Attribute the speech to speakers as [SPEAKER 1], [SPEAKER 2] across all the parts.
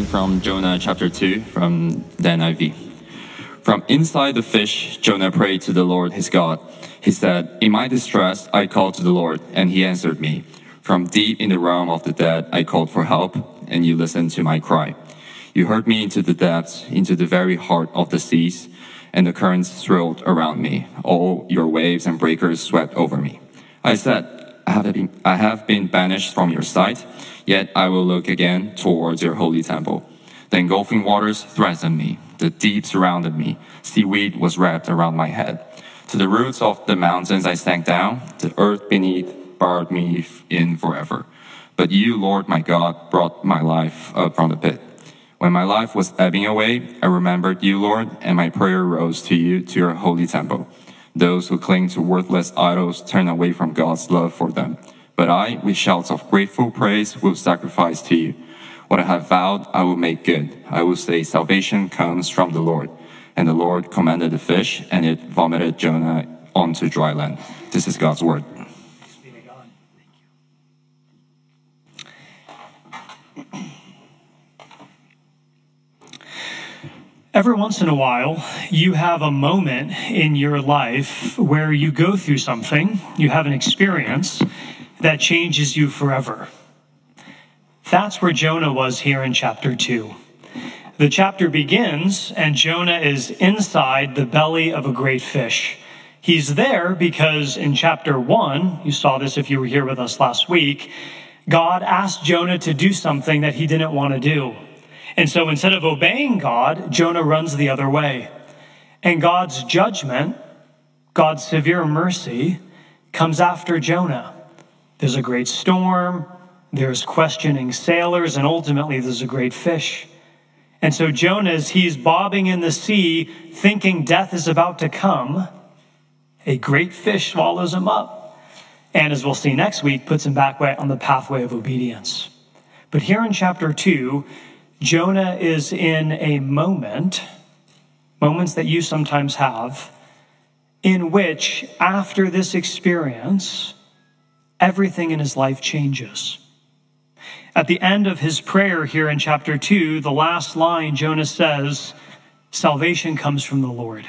[SPEAKER 1] Reading from Jonah chapter 2 from the NIV. From inside the fish, Jonah prayed to the Lord his God. He said, In my distress, I called to the Lord, and he answered me. From deep in the realm of the dead, I called for help, and you listened to my cry. You heard me into the depths, into the very heart of the seas, and the currents thrilled around me. All your waves and breakers swept over me. I said, I have been, I have been banished from your sight, yet I will look again towards your holy temple. The engulfing waters threatened me. The deep surrounded me. Seaweed was wrapped around my head. To the roots of the mountains I sank down. The earth beneath barred me in forever. But you, Lord my God, brought my life up from the pit. When my life was ebbing away, I remembered you, Lord, and my prayer rose to you, to your holy temple. Those who cling to worthless idols turn away from God's love for them. But I, with shouts of grateful praise, will sacrifice to you. What I have vowed, I will make good. I will say, Salvation comes from the Lord. And the Lord commanded the fish, and it vomited Jonah onto dry land. This is God's word.
[SPEAKER 2] Every once in a while, you have a moment in your life where you go through something, you have an experience that changes you forever. That's where Jonah was here in chapter 2. The chapter begins, and Jonah is inside the belly of a great fish. He's there because in chapter 1, you saw this if you were here with us last week, God asked Jonah to do something that he didn't want to do. And so instead of obeying God, Jonah runs the other way. And God's judgment, God's severe mercy, comes after Jonah. There's a great storm, there's questioning sailors, and ultimately there's a great fish. And so Jonah, he's bobbing in the sea, thinking death is about to come, a great fish swallows him up. And as we'll see next week, puts him back on the pathway of obedience. But here in chapter 2, Jonah is in a moment, moments that you sometimes have, in which, after this experience, everything in his life changes. At the end of his prayer here in chapter 2, the last line, Jonah says, Salvation comes from the Lord.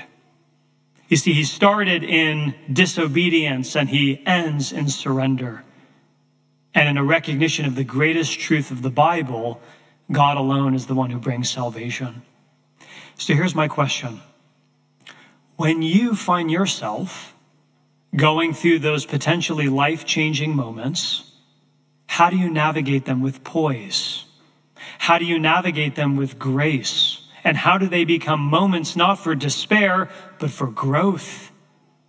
[SPEAKER 2] You see, he started in disobedience and he ends in surrender. And in a recognition of the greatest truth of the Bible, God alone is the one who brings salvation. So here's my question When you find yourself going through those potentially life changing moments, how do you navigate them with poise? How do you navigate them with grace? And how do they become moments not for despair, but for growth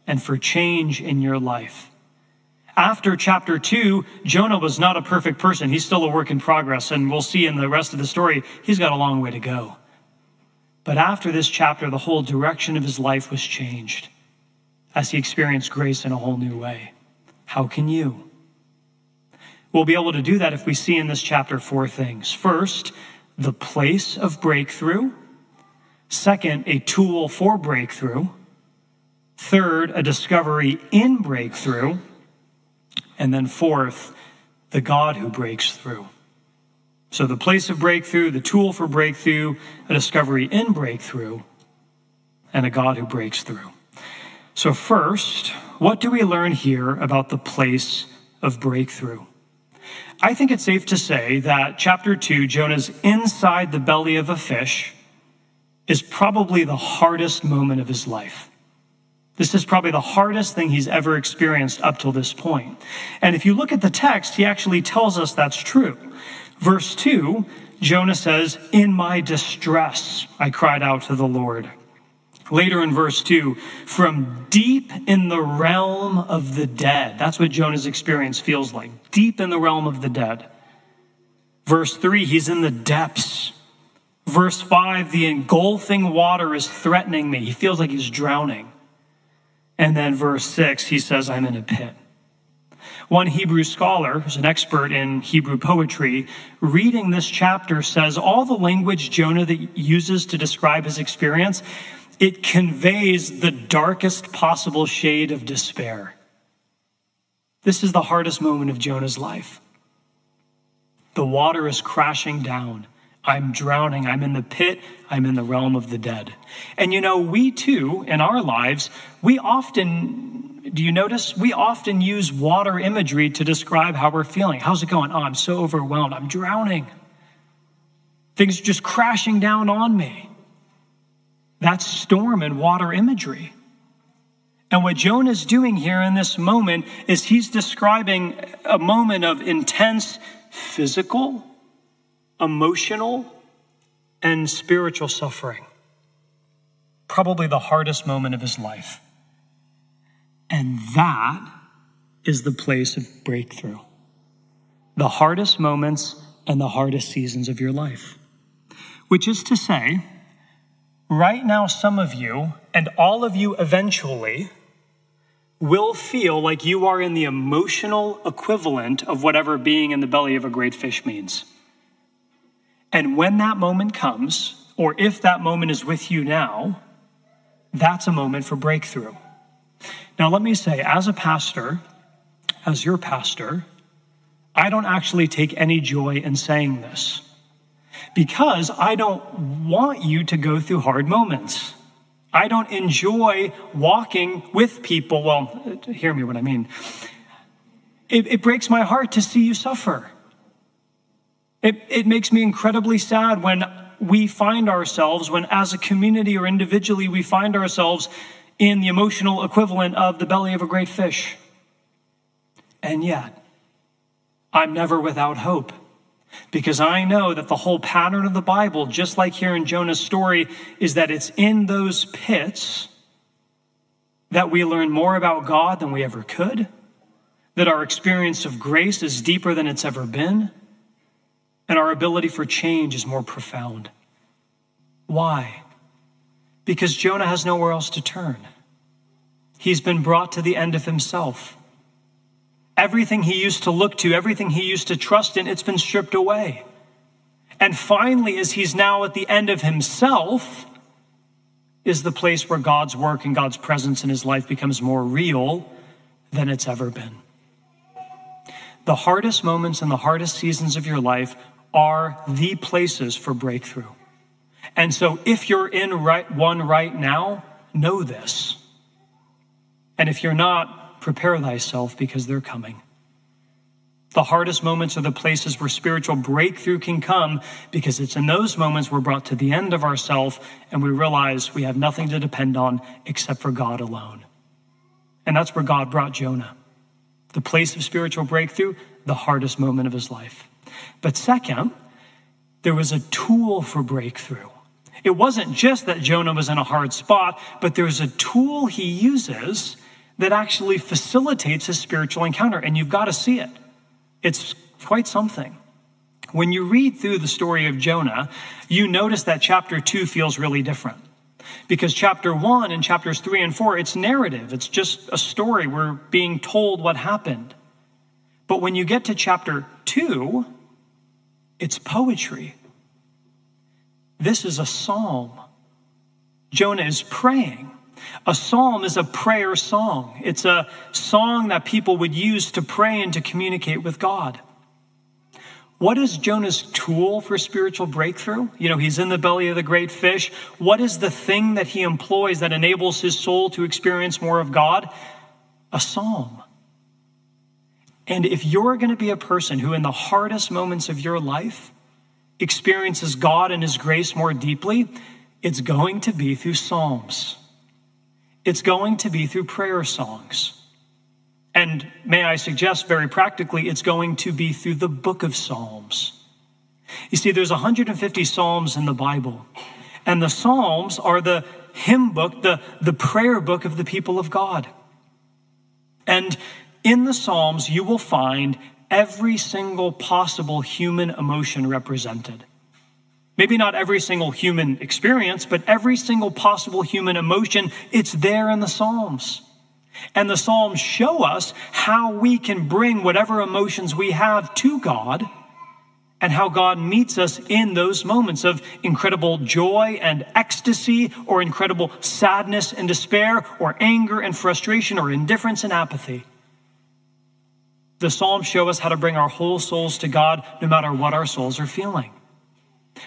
[SPEAKER 2] and for change in your life? after chapter 2, Jonah was not a perfect person. He's still a work in progress, and we'll see in the rest of the story, he's got a long way to go. But after this chapter, the whole direction of his life was changed as he experienced grace in a whole new way. How can you? We'll be able to do that if we see in this chapter four things. First, the place of breakthrough. Second, a tool for breakthrough. Third, a discovery in breakthrough. And then fourth, the God who breaks through. So the place of breakthrough, the tool for breakthrough, a discovery in breakthrough, and a God who breaks through. So, first, what do we learn here about the place of breakthrough? I think it's safe to say that chapter 2, Jonah's inside the belly of a fish, is probably the hardest moment of his life. This is probably the hardest thing he's ever experienced up till this point. And if you look at the text, he actually tells us that's true. Verse 2, Jonah says, In my distress, I cried out to the Lord. Later in verse 2, from deep in the realm of the dead. That's what Jonah's experience feels like. Deep in the realm of the dead. Verse 3, he's in the depths. Verse 5, the engulfing water is threatening me. He feels like he's drowning. And then verse 6, he says, I'm in a pit. One Hebrew scholar, who's an expert in Hebrew poetry, reading this chapter says all the language Jonah uses to describe his experience, it conveys the darkest possible shade of despair. This is the hardest moment of Jonah's life. The water is crashing down. I'm drowning. I'm in the pit. I'm in the realm of the dead. And you know, we too, in our lives, we often, do you notice? We often use water imagery to describe how we're feeling. How's it going? Oh, I'm so overwhelmed. I'm drowning. Things are just crashing down on me. That's storm and water imagery. And what Jonah is doing here in this moment is he's describing a moment of intense physical, emotional, and spiritual suffering. Probably the hardest moment of his life. And that is the place of breakthrough. The hardest moments and the hardest seasons of your life. Which is to say, right now, some of you, and all of you eventually, will feel like you are in the emotional equivalent of whatever being in the belly of a great fish means. And when that moment comes, or if that moment is with you now, that's a moment for breakthrough. Now, let me say, as a pastor, as your pastor, I don't actually take any joy in saying this because I don't want you to go through hard moments. I don't enjoy walking with people. Well, hear me what I mean. It, it breaks my heart to see you suffer. It, it makes me incredibly sad when we find ourselves, when as a community or individually we find ourselves in the emotional equivalent of the belly of a great fish. And yet, I'm never without hope. Because I know that the whole pattern of the Bible, just like here in Jonah's story, is that it's in those pits that we learn more about God than we ever could, that our experience of grace is deeper than it's ever been, and our ability for change is more profound. Why? Because Jonah has nowhere else to turn. He's been brought to the end of himself. Everything he used to look to, everything he used to trust in, it's been stripped away. And finally, as he's now at the end of himself, is the place where God's work and God's presence in his life becomes more real than it's ever been. The hardest moments and the hardest seasons of your life are the places for breakthrough. And so if you're in right, one right now, know this. And if you're not, prepare thyself because they're coming. The hardest moments are the places where spiritual breakthrough can come because it's in those moments we're brought to the end of ourself and we realize we have nothing to depend on except for God alone. And that's where God brought Jonah. The place of spiritual breakthrough, the hardest moment of his life. But second, there was a tool for breakthrough. It wasn't just that Jonah was in a hard spot, but there's a tool he uses that actually facilitates a spiritual encounter. And you've got to see it. It's quite something. When you read through the story of Jonah, you notice that chapter two feels really different. Because chapter one and chapters three and four, it's narrative. It's just a story. We're being told what happened. But when you get to chapter two, it's poetry. This is a psalm. Jonah is praying. A psalm is a prayer song. It's a song that people would use to pray and to communicate with God. What is Jonah's tool for spiritual breakthrough? You know, he's in the belly of the great fish. What is the thing that he employs that enables his soul to experience more of God? A psalm. And if you're going to be a person who, in the hardest moments of your life, experiences God and his grace more deeply, it's going to be through psalms. It's going to be through prayer songs. And may I suggest very practically, it's going to be through the book of Psalms. You see, there's 150 Psalms in the Bible, and the Psalms are the hymn book, the, the prayer book of the people of God. And in the Psalms, you will find every single possible human emotion represented. Maybe not every single human experience, but every single possible human emotion, it's there in the Psalms. And the Psalms show us how we can bring whatever emotions we have to God and how God meets us in those moments of incredible joy and ecstasy, or incredible sadness and despair, or anger and frustration, or indifference and apathy. The Psalms show us how to bring our whole souls to God no matter what our souls are feeling.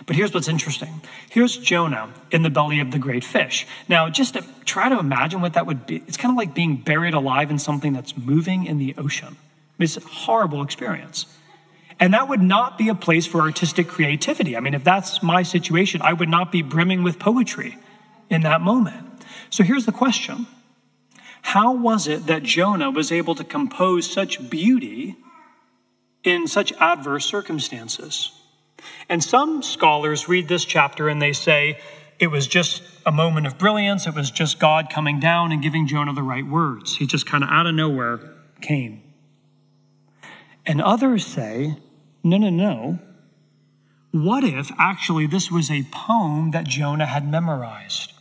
[SPEAKER 2] But here's what's interesting. Here's Jonah in the belly of the great fish. Now, just to try to imagine what that would be. It's kind of like being buried alive in something that's moving in the ocean. It's a horrible experience. And that would not be a place for artistic creativity. I mean, if that's my situation, I would not be brimming with poetry in that moment. So here's the question How was it that Jonah was able to compose such beauty in such adverse circumstances? And some scholars read this chapter and they say it was just a moment of brilliance. It was just God coming down and giving Jonah the right words. He just kind of out of nowhere came. And others say, no, no, no. What if actually this was a poem that Jonah had memorized?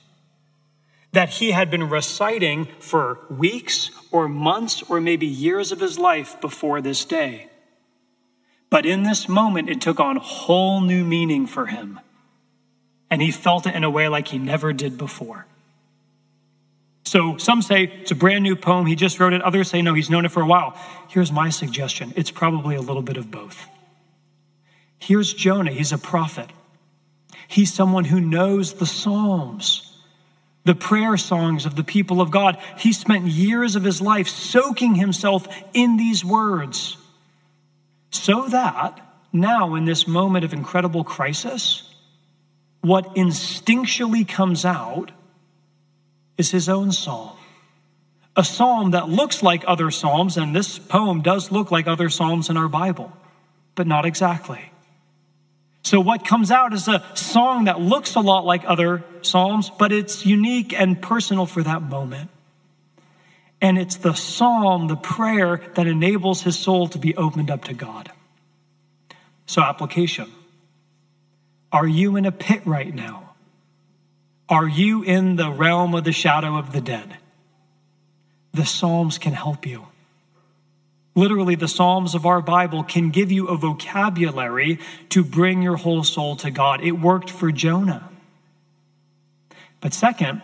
[SPEAKER 2] That he had been reciting for weeks or months or maybe years of his life before this day. But in this moment, it took on whole new meaning for him. And he felt it in a way like he never did before. So some say it's a brand new poem, he just wrote it. Others say no, he's known it for a while. Here's my suggestion it's probably a little bit of both. Here's Jonah, he's a prophet. He's someone who knows the Psalms, the prayer songs of the people of God. He spent years of his life soaking himself in these words so that now, in this moment of incredible crisis, what instinctually comes out is his own psalm. A psalm that looks like other psalms, and this poem does look like other psalms in our Bible, but not exactly. So, what comes out is a song that looks a lot like other psalms, but it's unique and personal for that moment. And it's the psalm, the prayer, that enables his soul to be opened up to God. So, application Are you in a pit right now? Are you in the realm of the shadow of the dead? The Psalms can help you. Literally, the Psalms of our Bible can give you a vocabulary to bring your whole soul to God. It worked for Jonah. But second,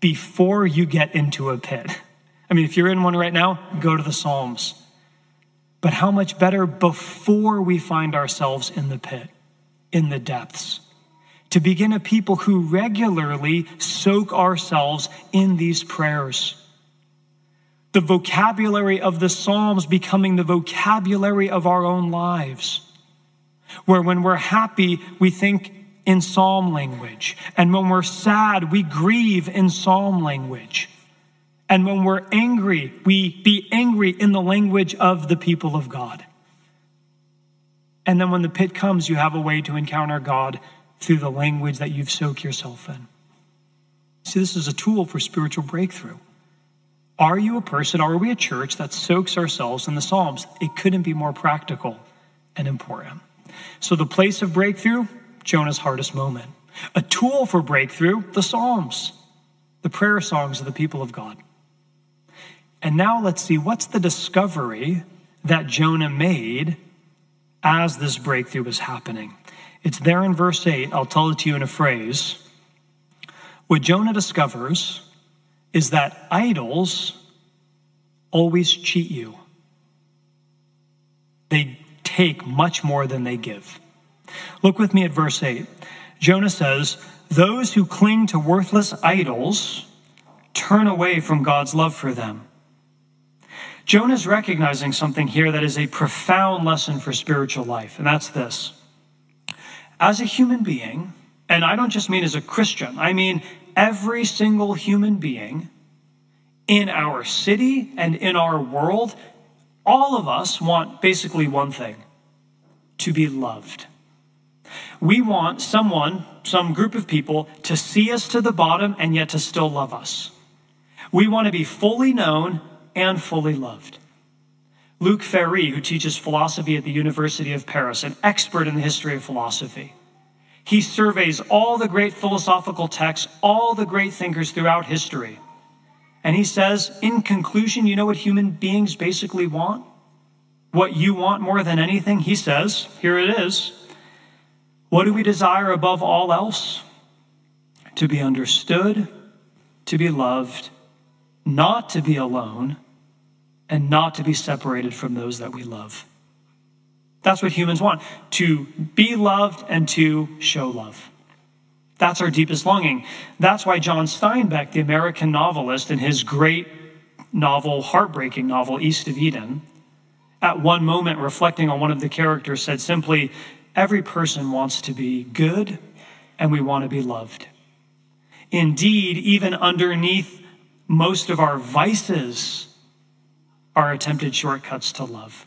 [SPEAKER 2] before you get into a pit. I mean, if you're in one right now, go to the Psalms. But how much better before we find ourselves in the pit, in the depths, to begin a people who regularly soak ourselves in these prayers. The vocabulary of the Psalms becoming the vocabulary of our own lives, where when we're happy, we think in psalm language. And when we're sad, we grieve in psalm language. And when we're angry, we be angry in the language of the people of God. And then when the pit comes, you have a way to encounter God through the language that you've soaked yourself in. See, this is a tool for spiritual breakthrough. Are you a person, are we a church that soaks ourselves in the Psalms? It couldn't be more practical and important. So, the place of breakthrough, Jonah's hardest moment. A tool for breakthrough, the Psalms, the prayer songs of the people of God. And now let's see what's the discovery that Jonah made as this breakthrough was happening. It's there in verse 8. I'll tell it to you in a phrase. What Jonah discovers is that idols always cheat you, they take much more than they give. Look with me at verse 8. Jonah says, Those who cling to worthless idols turn away from God's love for them. Jonah's recognizing something here that is a profound lesson for spiritual life, and that's this. As a human being, and I don't just mean as a Christian, I mean every single human being in our city and in our world, all of us want basically one thing to be loved. We want someone, some group of people, to see us to the bottom and yet to still love us. We want to be fully known and fully loved. Luc Ferry, who teaches philosophy at the University of Paris, an expert in the history of philosophy, he surveys all the great philosophical texts, all the great thinkers throughout history. And he says, in conclusion, you know what human beings basically want? What you want more than anything? He says, here it is. What do we desire above all else? To be understood, to be loved, not to be alone, and not to be separated from those that we love. That's what humans want to be loved and to show love. That's our deepest longing. That's why John Steinbeck, the American novelist, in his great novel, heartbreaking novel, East of Eden, at one moment reflecting on one of the characters, said simply, Every person wants to be good and we want to be loved. Indeed, even underneath most of our vices are attempted shortcuts to love.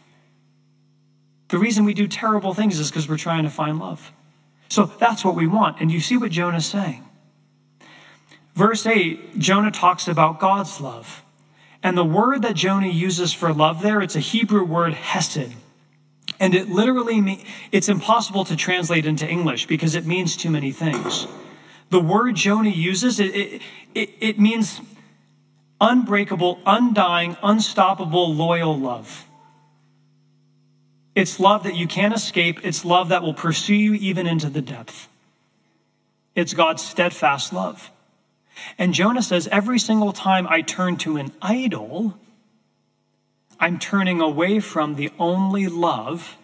[SPEAKER 2] The reason we do terrible things is because we're trying to find love. So that's what we want. And you see what Jonah's saying. Verse 8, Jonah talks about God's love. And the word that Jonah uses for love there, it's a Hebrew word, hesed. And it literally means, it's impossible to translate into English because it means too many things. The word Jonah uses, it, it, it, it means unbreakable, undying, unstoppable, loyal love. It's love that you can't escape. It's love that will pursue you even into the depth. It's God's steadfast love. And Jonah says, every single time I turn to an idol, I'm turning away from the only love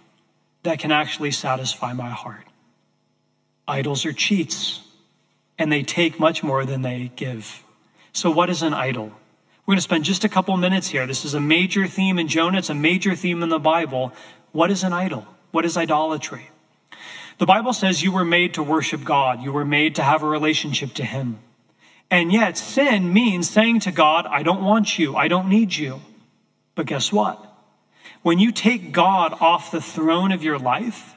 [SPEAKER 2] that can actually satisfy my heart. Idols are cheats, and they take much more than they give. So, what is an idol? We're going to spend just a couple minutes here. This is a major theme in Jonah, it's a major theme in the Bible. What is an idol? What is idolatry? The Bible says you were made to worship God, you were made to have a relationship to Him. And yet, sin means saying to God, I don't want you, I don't need you. But guess what? When you take God off the throne of your life,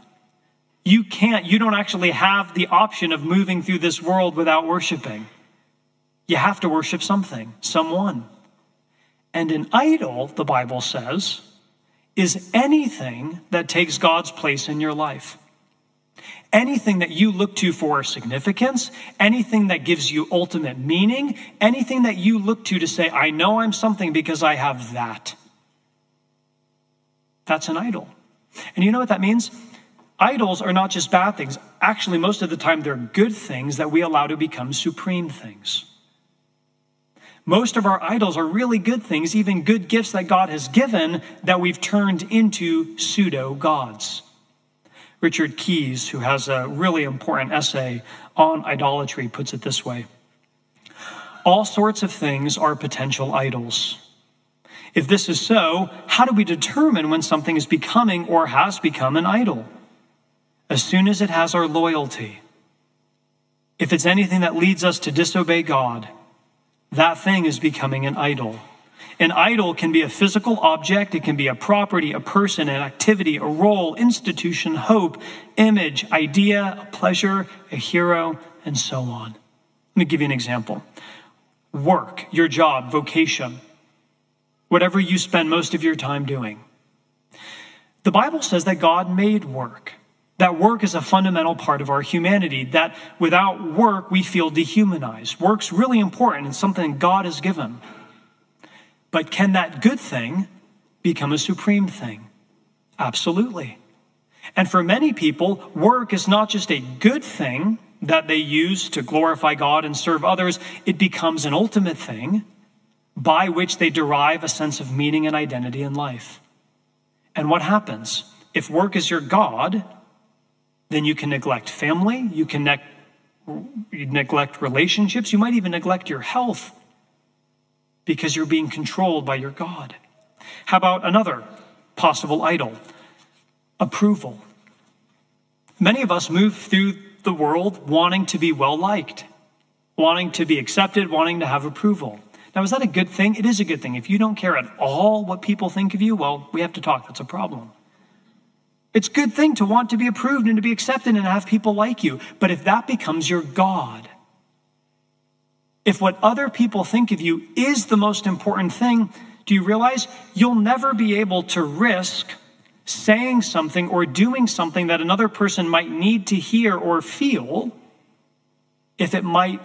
[SPEAKER 2] you can't, you don't actually have the option of moving through this world without worshiping. You have to worship something, someone. And an idol, the Bible says, is anything that takes God's place in your life. Anything that you look to for significance, anything that gives you ultimate meaning, anything that you look to to say, I know I'm something because I have that. That's an idol. And you know what that means? Idols are not just bad things. Actually, most of the time, they're good things that we allow to become supreme things. Most of our idols are really good things, even good gifts that God has given that we've turned into pseudo gods. Richard Keyes, who has a really important essay on idolatry, puts it this way All sorts of things are potential idols. If this is so, how do we determine when something is becoming or has become an idol? As soon as it has our loyalty. If it's anything that leads us to disobey God, that thing is becoming an idol. An idol can be a physical object, it can be a property, a person, an activity, a role, institution, hope, image, idea, a pleasure, a hero, and so on. Let me give you an example work, your job, vocation, whatever you spend most of your time doing. The Bible says that God made work. That work is a fundamental part of our humanity, that without work, we feel dehumanized. Work's really important and something God has given. But can that good thing become a supreme thing? Absolutely. And for many people, work is not just a good thing that they use to glorify God and serve others, it becomes an ultimate thing by which they derive a sense of meaning and identity in life. And what happens? If work is your God, then you can neglect family, you can ne- you neglect relationships, you might even neglect your health because you're being controlled by your God. How about another possible idol? Approval. Many of us move through the world wanting to be well liked, wanting to be accepted, wanting to have approval. Now, is that a good thing? It is a good thing. If you don't care at all what people think of you, well, we have to talk. That's a problem. It's a good thing to want to be approved and to be accepted and have people like you. But if that becomes your God, if what other people think of you is the most important thing, do you realize you'll never be able to risk saying something or doing something that another person might need to hear or feel if it might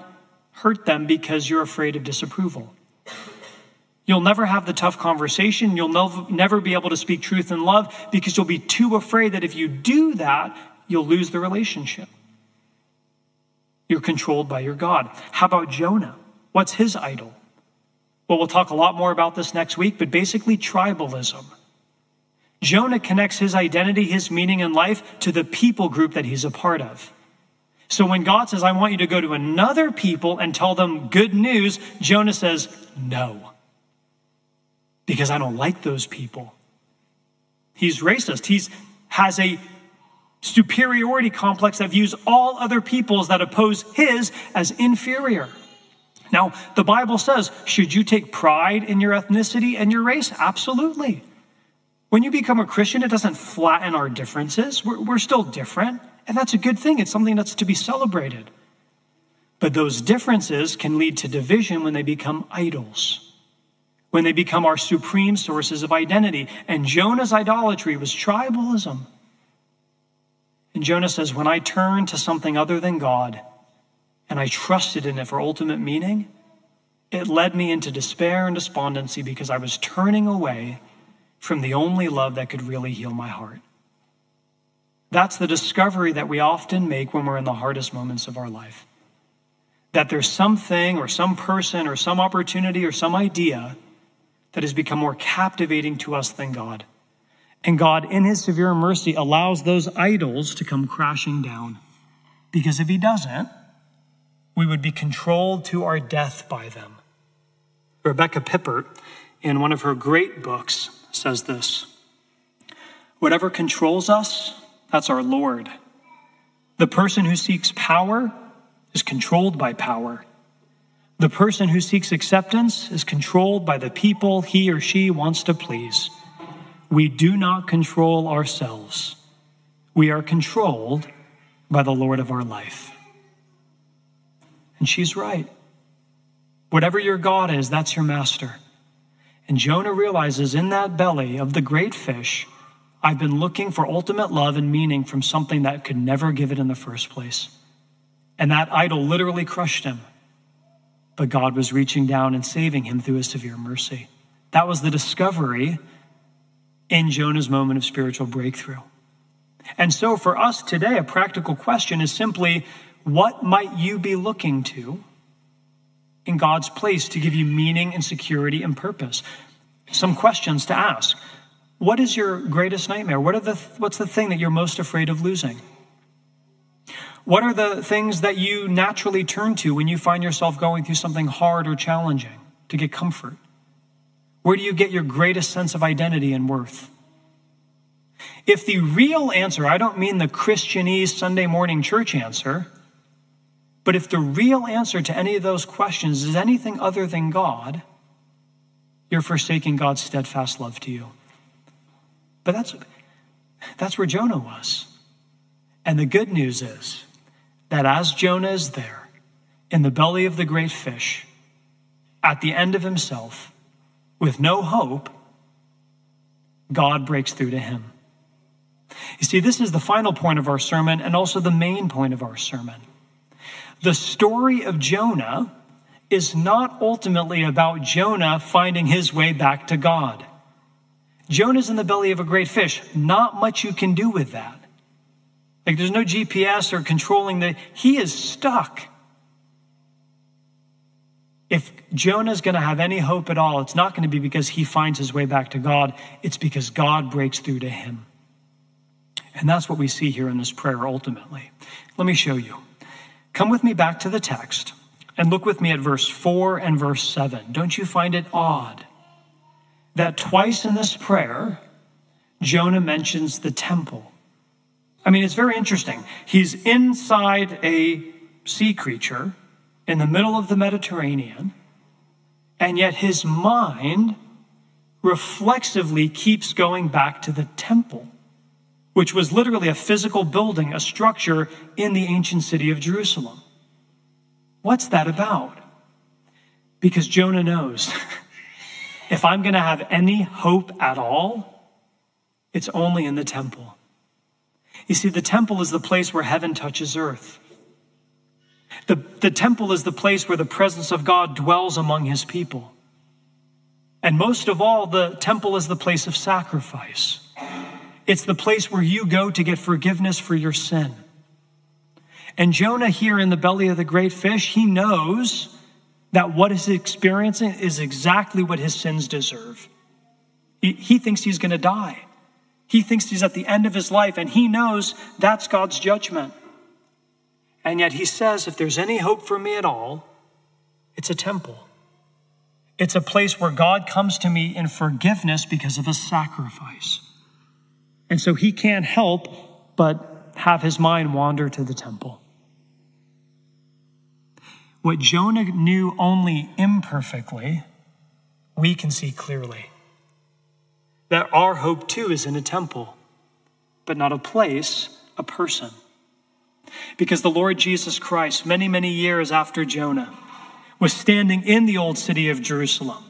[SPEAKER 2] hurt them because you're afraid of disapproval? You'll never have the tough conversation. You'll never be able to speak truth in love because you'll be too afraid that if you do that, you'll lose the relationship. You're controlled by your God. How about Jonah? What's his idol? Well, we'll talk a lot more about this next week, but basically, tribalism. Jonah connects his identity, his meaning in life to the people group that he's a part of. So when God says, I want you to go to another people and tell them good news, Jonah says, no, because I don't like those people. He's racist. He has a superiority complex that views all other peoples that oppose his as inferior. Now, the Bible says, should you take pride in your ethnicity and your race? Absolutely. When you become a Christian, it doesn't flatten our differences. We're, we're still different, and that's a good thing. It's something that's to be celebrated. But those differences can lead to division when they become idols, when they become our supreme sources of identity. And Jonah's idolatry was tribalism. And Jonah says, When I turned to something other than God and I trusted in it for ultimate meaning, it led me into despair and despondency because I was turning away from the only love that could really heal my heart. That's the discovery that we often make when we're in the hardest moments of our life. That there's something or some person or some opportunity or some idea that has become more captivating to us than God. And God, in his severe mercy, allows those idols to come crashing down. Because if he doesn't, we would be controlled to our death by them. Rebecca Pippert, in one of her great books, says this Whatever controls us, that's our Lord. The person who seeks power is controlled by power. The person who seeks acceptance is controlled by the people he or she wants to please. We do not control ourselves. We are controlled by the Lord of our life. And she's right. Whatever your God is, that's your master. And Jonah realizes in that belly of the great fish, I've been looking for ultimate love and meaning from something that could never give it in the first place. And that idol literally crushed him. But God was reaching down and saving him through his severe mercy. That was the discovery in Jonah's moment of spiritual breakthrough. And so, for us today, a practical question is simply what might you be looking to in God's place to give you meaning and security and purpose? Some questions to ask. What is your greatest nightmare? What are the, what's the thing that you're most afraid of losing? What are the things that you naturally turn to when you find yourself going through something hard or challenging to get comfort? Where do you get your greatest sense of identity and worth? If the real answer, I don't mean the Christianese Sunday morning church answer, but if the real answer to any of those questions is anything other than God, you're forsaking God's steadfast love to you. But that's, that's where Jonah was. And the good news is that as Jonah is there in the belly of the great fish, at the end of himself, with no hope, God breaks through to him. You see, this is the final point of our sermon and also the main point of our sermon. The story of Jonah is not ultimately about Jonah finding his way back to God. Jonah's in the belly of a great fish. Not much you can do with that. Like there's no GPS or controlling the, he is stuck. If Jonah's going to have any hope at all, it's not going to be because he finds his way back to God. It's because God breaks through to him. And that's what we see here in this prayer ultimately. Let me show you. Come with me back to the text and look with me at verse 4 and verse 7. Don't you find it odd that twice in this prayer, Jonah mentions the temple? I mean, it's very interesting. He's inside a sea creature in the middle of the Mediterranean, and yet his mind reflexively keeps going back to the temple, which was literally a physical building, a structure in the ancient city of Jerusalem. What's that about? Because Jonah knows if I'm going to have any hope at all, it's only in the temple. You see, the temple is the place where heaven touches earth. The, the temple is the place where the presence of God dwells among his people. And most of all, the temple is the place of sacrifice. It's the place where you go to get forgiveness for your sin. And Jonah, here in the belly of the great fish, he knows that what he's experiencing is exactly what his sins deserve. He, he thinks he's going to die. He thinks he's at the end of his life, and he knows that's God's judgment. And yet he says, if there's any hope for me at all, it's a temple. It's a place where God comes to me in forgiveness because of a sacrifice. And so he can't help but have his mind wander to the temple. What Jonah knew only imperfectly, we can see clearly. That our hope too is in a temple, but not a place, a person. Because the Lord Jesus Christ, many, many years after Jonah, was standing in the old city of Jerusalem.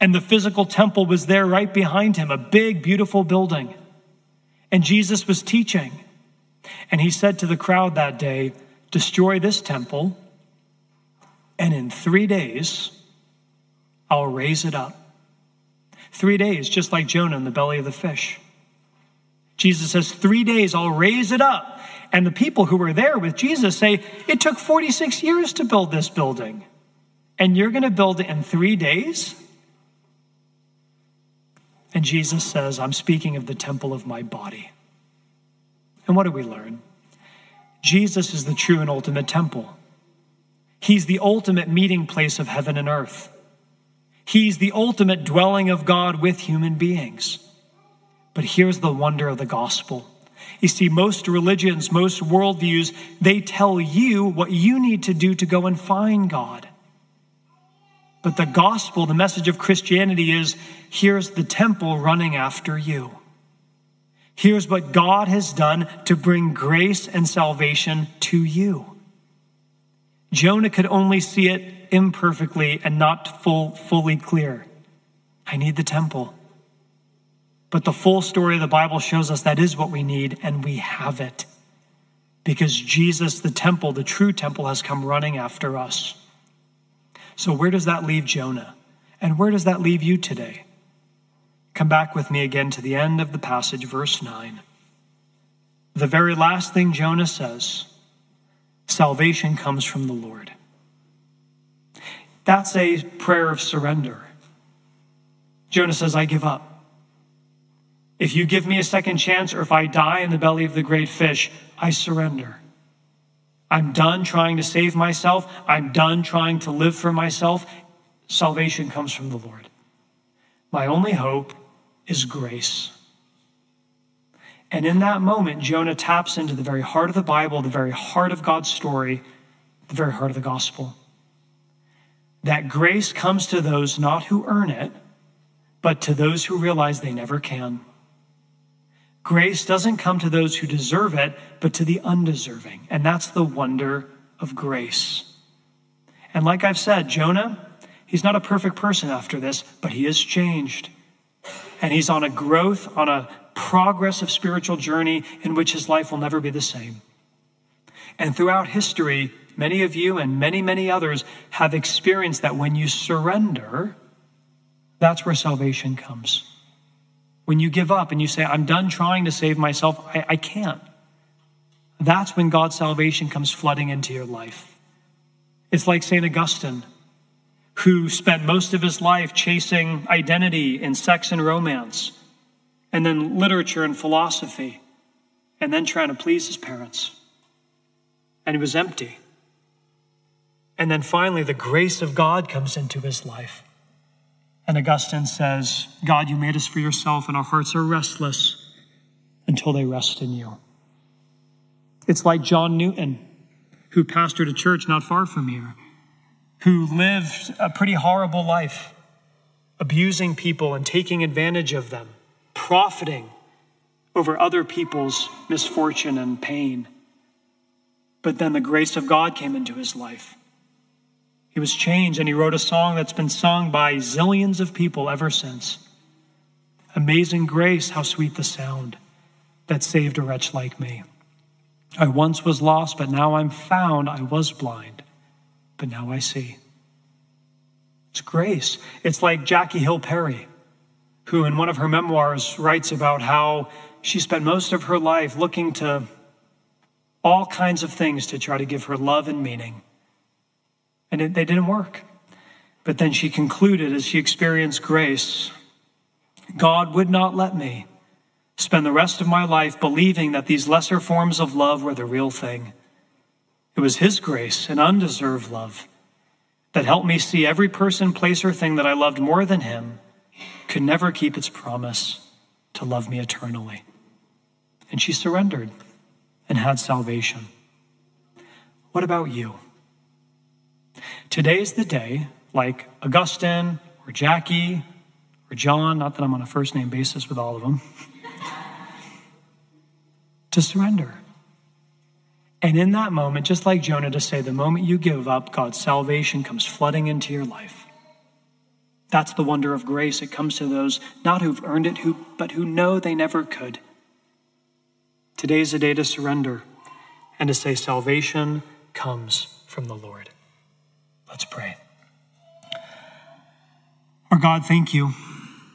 [SPEAKER 2] And the physical temple was there right behind him, a big, beautiful building. And Jesus was teaching. And he said to the crowd that day, Destroy this temple, and in three days, I'll raise it up. Three days, just like Jonah in the belly of the fish. Jesus says, Three days, I'll raise it up. And the people who were there with Jesus say, It took 46 years to build this building and you're going to build it in three days? And Jesus says, I'm speaking of the temple of my body. And what do we learn? Jesus is the true and ultimate temple. He's the ultimate meeting place of heaven and earth. He's the ultimate dwelling of God with human beings. But here's the wonder of the gospel. You see, most religions, most worldviews, they tell you what you need to do to go and find God. But the gospel, the message of Christianity is here's the temple running after you. Here's what God has done to bring grace and salvation to you. Jonah could only see it imperfectly and not full, fully clear. I need the temple. But the full story of the Bible shows us that is what we need, and we have it. Because Jesus, the temple, the true temple, has come running after us. So, where does that leave Jonah? And where does that leave you today? Come back with me again to the end of the passage, verse 9. The very last thing Jonah says salvation comes from the Lord. That's a prayer of surrender. Jonah says, I give up. If you give me a second chance, or if I die in the belly of the great fish, I surrender. I'm done trying to save myself. I'm done trying to live for myself. Salvation comes from the Lord. My only hope is grace. And in that moment, Jonah taps into the very heart of the Bible, the very heart of God's story, the very heart of the gospel. That grace comes to those not who earn it, but to those who realize they never can. Grace doesn't come to those who deserve it, but to the undeserving. And that's the wonder of grace. And like I've said, Jonah, he's not a perfect person after this, but he is changed. And he's on a growth, on a progress of spiritual journey in which his life will never be the same. And throughout history, many of you and many, many others have experienced that when you surrender, that's where salvation comes. When you give up and you say, I'm done trying to save myself, I, I can't. That's when God's salvation comes flooding into your life. It's like St. Augustine, who spent most of his life chasing identity in sex and romance, and then literature and philosophy, and then trying to please his parents. And he was empty. And then finally, the grace of God comes into his life. And Augustine says, God, you made us for yourself, and our hearts are restless until they rest in you. It's like John Newton, who pastored a church not far from here, who lived a pretty horrible life, abusing people and taking advantage of them, profiting over other people's misfortune and pain. But then the grace of God came into his life. He was changed, and he wrote a song that's been sung by zillions of people ever since. Amazing grace, how sweet the sound that saved a wretch like me. I once was lost, but now I'm found. I was blind, but now I see. It's grace. It's like Jackie Hill Perry, who in one of her memoirs writes about how she spent most of her life looking to all kinds of things to try to give her love and meaning. And it, they didn't work. But then she concluded as she experienced grace God would not let me spend the rest of my life believing that these lesser forms of love were the real thing. It was His grace and undeserved love that helped me see every person, place, or thing that I loved more than Him could never keep its promise to love me eternally. And she surrendered and had salvation. What about you? Today's the day, like Augustine or Jackie or John, not that I'm on a first name basis with all of them, to surrender. And in that moment, just like Jonah to say, the moment you give up, God's salvation comes flooding into your life. That's the wonder of grace. It comes to those not who've earned it, who, but who know they never could. Today's a day to surrender and to say, Salvation comes from the Lord. Let's pray. Our God, thank you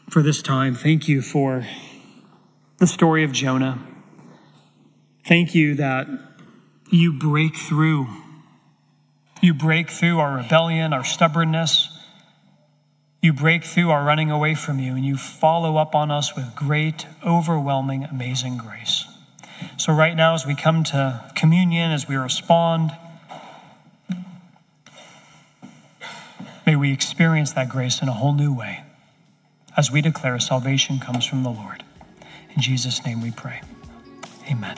[SPEAKER 2] for this time. Thank you for the story of Jonah. Thank you that you break through. You break through our rebellion, our stubbornness. You break through our running away from you, and you follow up on us with great, overwhelming, amazing grace. So, right now, as we come to communion, as we respond, may we experience that grace in a whole new way as we declare salvation comes from the Lord. In Jesus' name we pray. Amen.